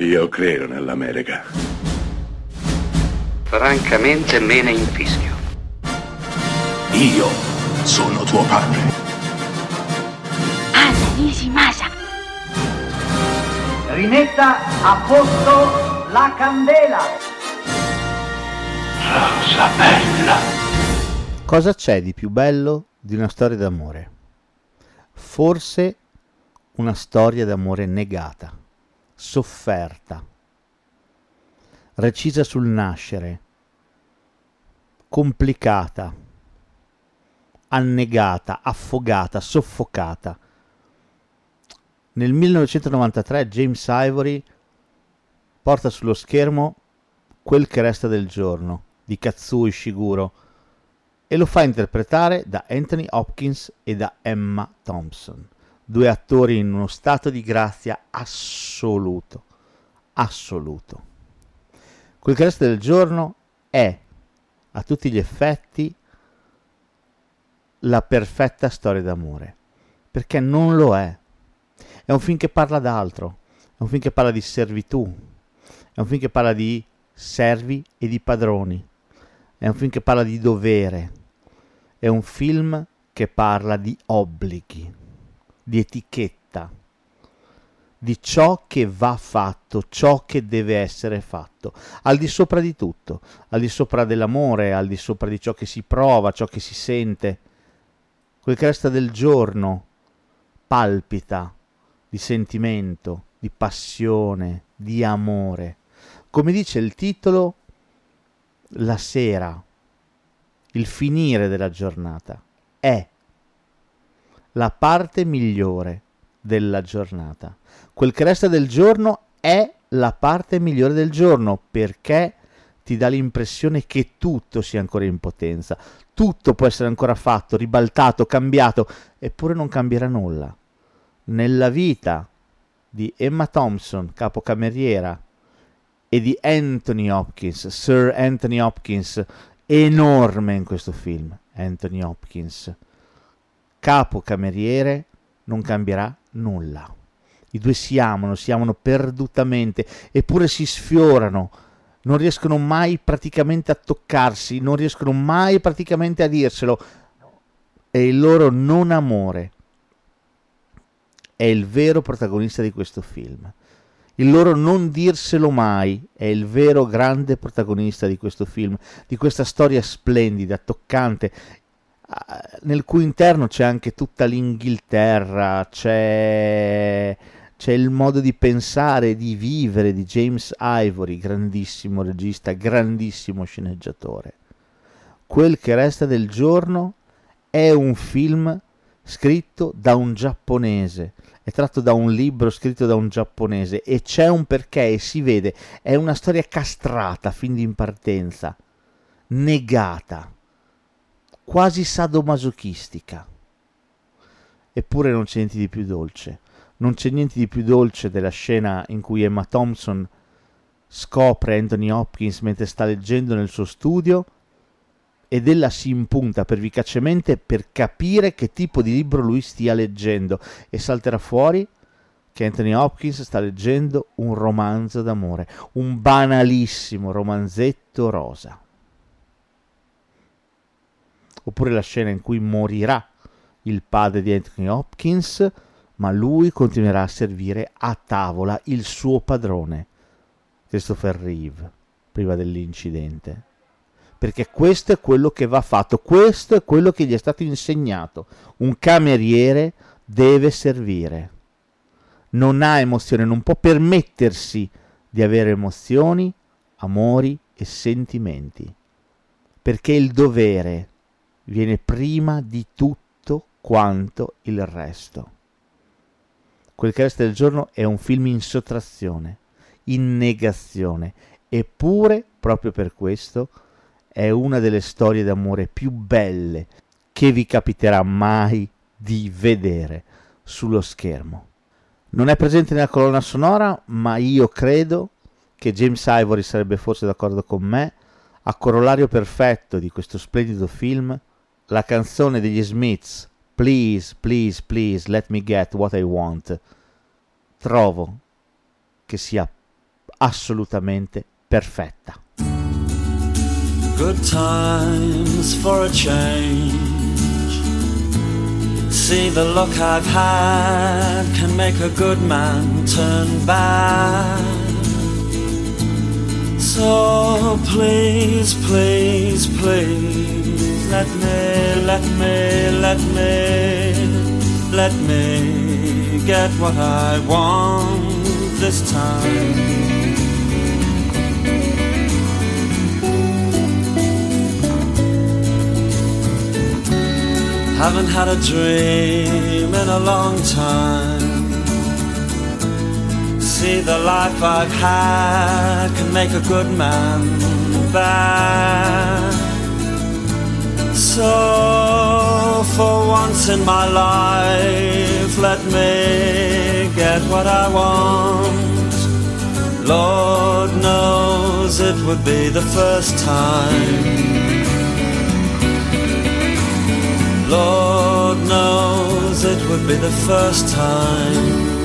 Io credo nell'America. Francamente me ne infischio. Io sono tuo padre. Anna Nishimasa. Rimetta a posto la candela. Rosa bella. Cosa c'è di più bello di una storia d'amore? Forse una storia d'amore negata, sofferta, recisa sul nascere, complicata, annegata, affogata, soffocata. Nel 1993 James Ivory porta sullo schermo Quel che resta del giorno di Katsuo Ishiguro e lo fa interpretare da Anthony Hopkins e da Emma Thompson, due attori in uno stato di grazia assoluto, assoluto. Quel che resta del giorno è, a tutti gli effetti, la perfetta storia d'amore, perché non lo è. È un film che parla d'altro, è un film che parla di servitù, è un film che parla di servi e di padroni, è un film che parla di dovere, è un film che parla di obblighi, di etichetta, di ciò che va fatto, ciò che deve essere fatto, al di sopra di tutto, al di sopra dell'amore, al di sopra di ciò che si prova, ciò che si sente. Quel che resta del giorno palpita di sentimento, di passione, di amore. Come dice il titolo, la sera, il finire della giornata è la parte migliore della giornata. Quel che resta del giorno è la parte migliore del giorno perché ti dà l'impressione che tutto sia ancora in potenza, tutto può essere ancora fatto, ribaltato, cambiato, eppure non cambierà nulla. Nella vita di Emma Thompson, capocameriera, e di Anthony Hopkins, Sir Anthony Hopkins, enorme in questo film, Anthony Hopkins, capocameriere, non cambierà nulla. I due si amano, si amano perdutamente, eppure si sfiorano, non riescono mai praticamente a toccarsi, non riescono mai praticamente a dirselo. E il loro non amore è il vero protagonista di questo film. Il loro non dirselo mai è il vero grande protagonista di questo film, di questa storia splendida, toccante, nel cui interno c'è anche tutta l'Inghilterra, c'è, c'è il modo di pensare, di vivere di James Ivory, grandissimo regista, grandissimo sceneggiatore. Quel che resta del giorno è un film scritto da un giapponese, è tratto da un libro scritto da un giapponese e c'è un perché e si vede, è una storia castrata fin di partenza, negata quasi sadomasochistica. Eppure non c'è niente di più dolce. Non c'è niente di più dolce della scena in cui Emma Thompson scopre Anthony Hopkins mentre sta leggendo nel suo studio ed ella si impunta pervicacemente per capire che tipo di libro lui stia leggendo e salterà fuori che Anthony Hopkins sta leggendo un romanzo d'amore, un banalissimo romanzetto rosa oppure la scena in cui morirà il padre di Anthony Hopkins, ma lui continuerà a servire a tavola il suo padrone, Christopher Reeve, prima dell'incidente. Perché questo è quello che va fatto, questo è quello che gli è stato insegnato. Un cameriere deve servire. Non ha emozione, non può permettersi di avere emozioni, amori e sentimenti. Perché il dovere viene prima di tutto quanto il resto. Quel che resta del giorno è un film in sottrazione, in negazione, eppure, proprio per questo, è una delle storie d'amore più belle che vi capiterà mai di vedere sullo schermo. Non è presente nella colonna sonora, ma io credo che James Ivory sarebbe forse d'accordo con me, a corollario perfetto di questo splendido film la canzone degli Smiths, Please, please, please, let me get what I want, trovo che sia assolutamente perfetta. Good times for a change. See the look I've had can make a good man turn bad. So please, please, please, let me, let me, let me, let me get what I want this time. Haven't had a dream in a long time. See, the life I've had can make a good man bad. So, for once in my life, let me get what I want. Lord knows it would be the first time. Lord knows it would be the first time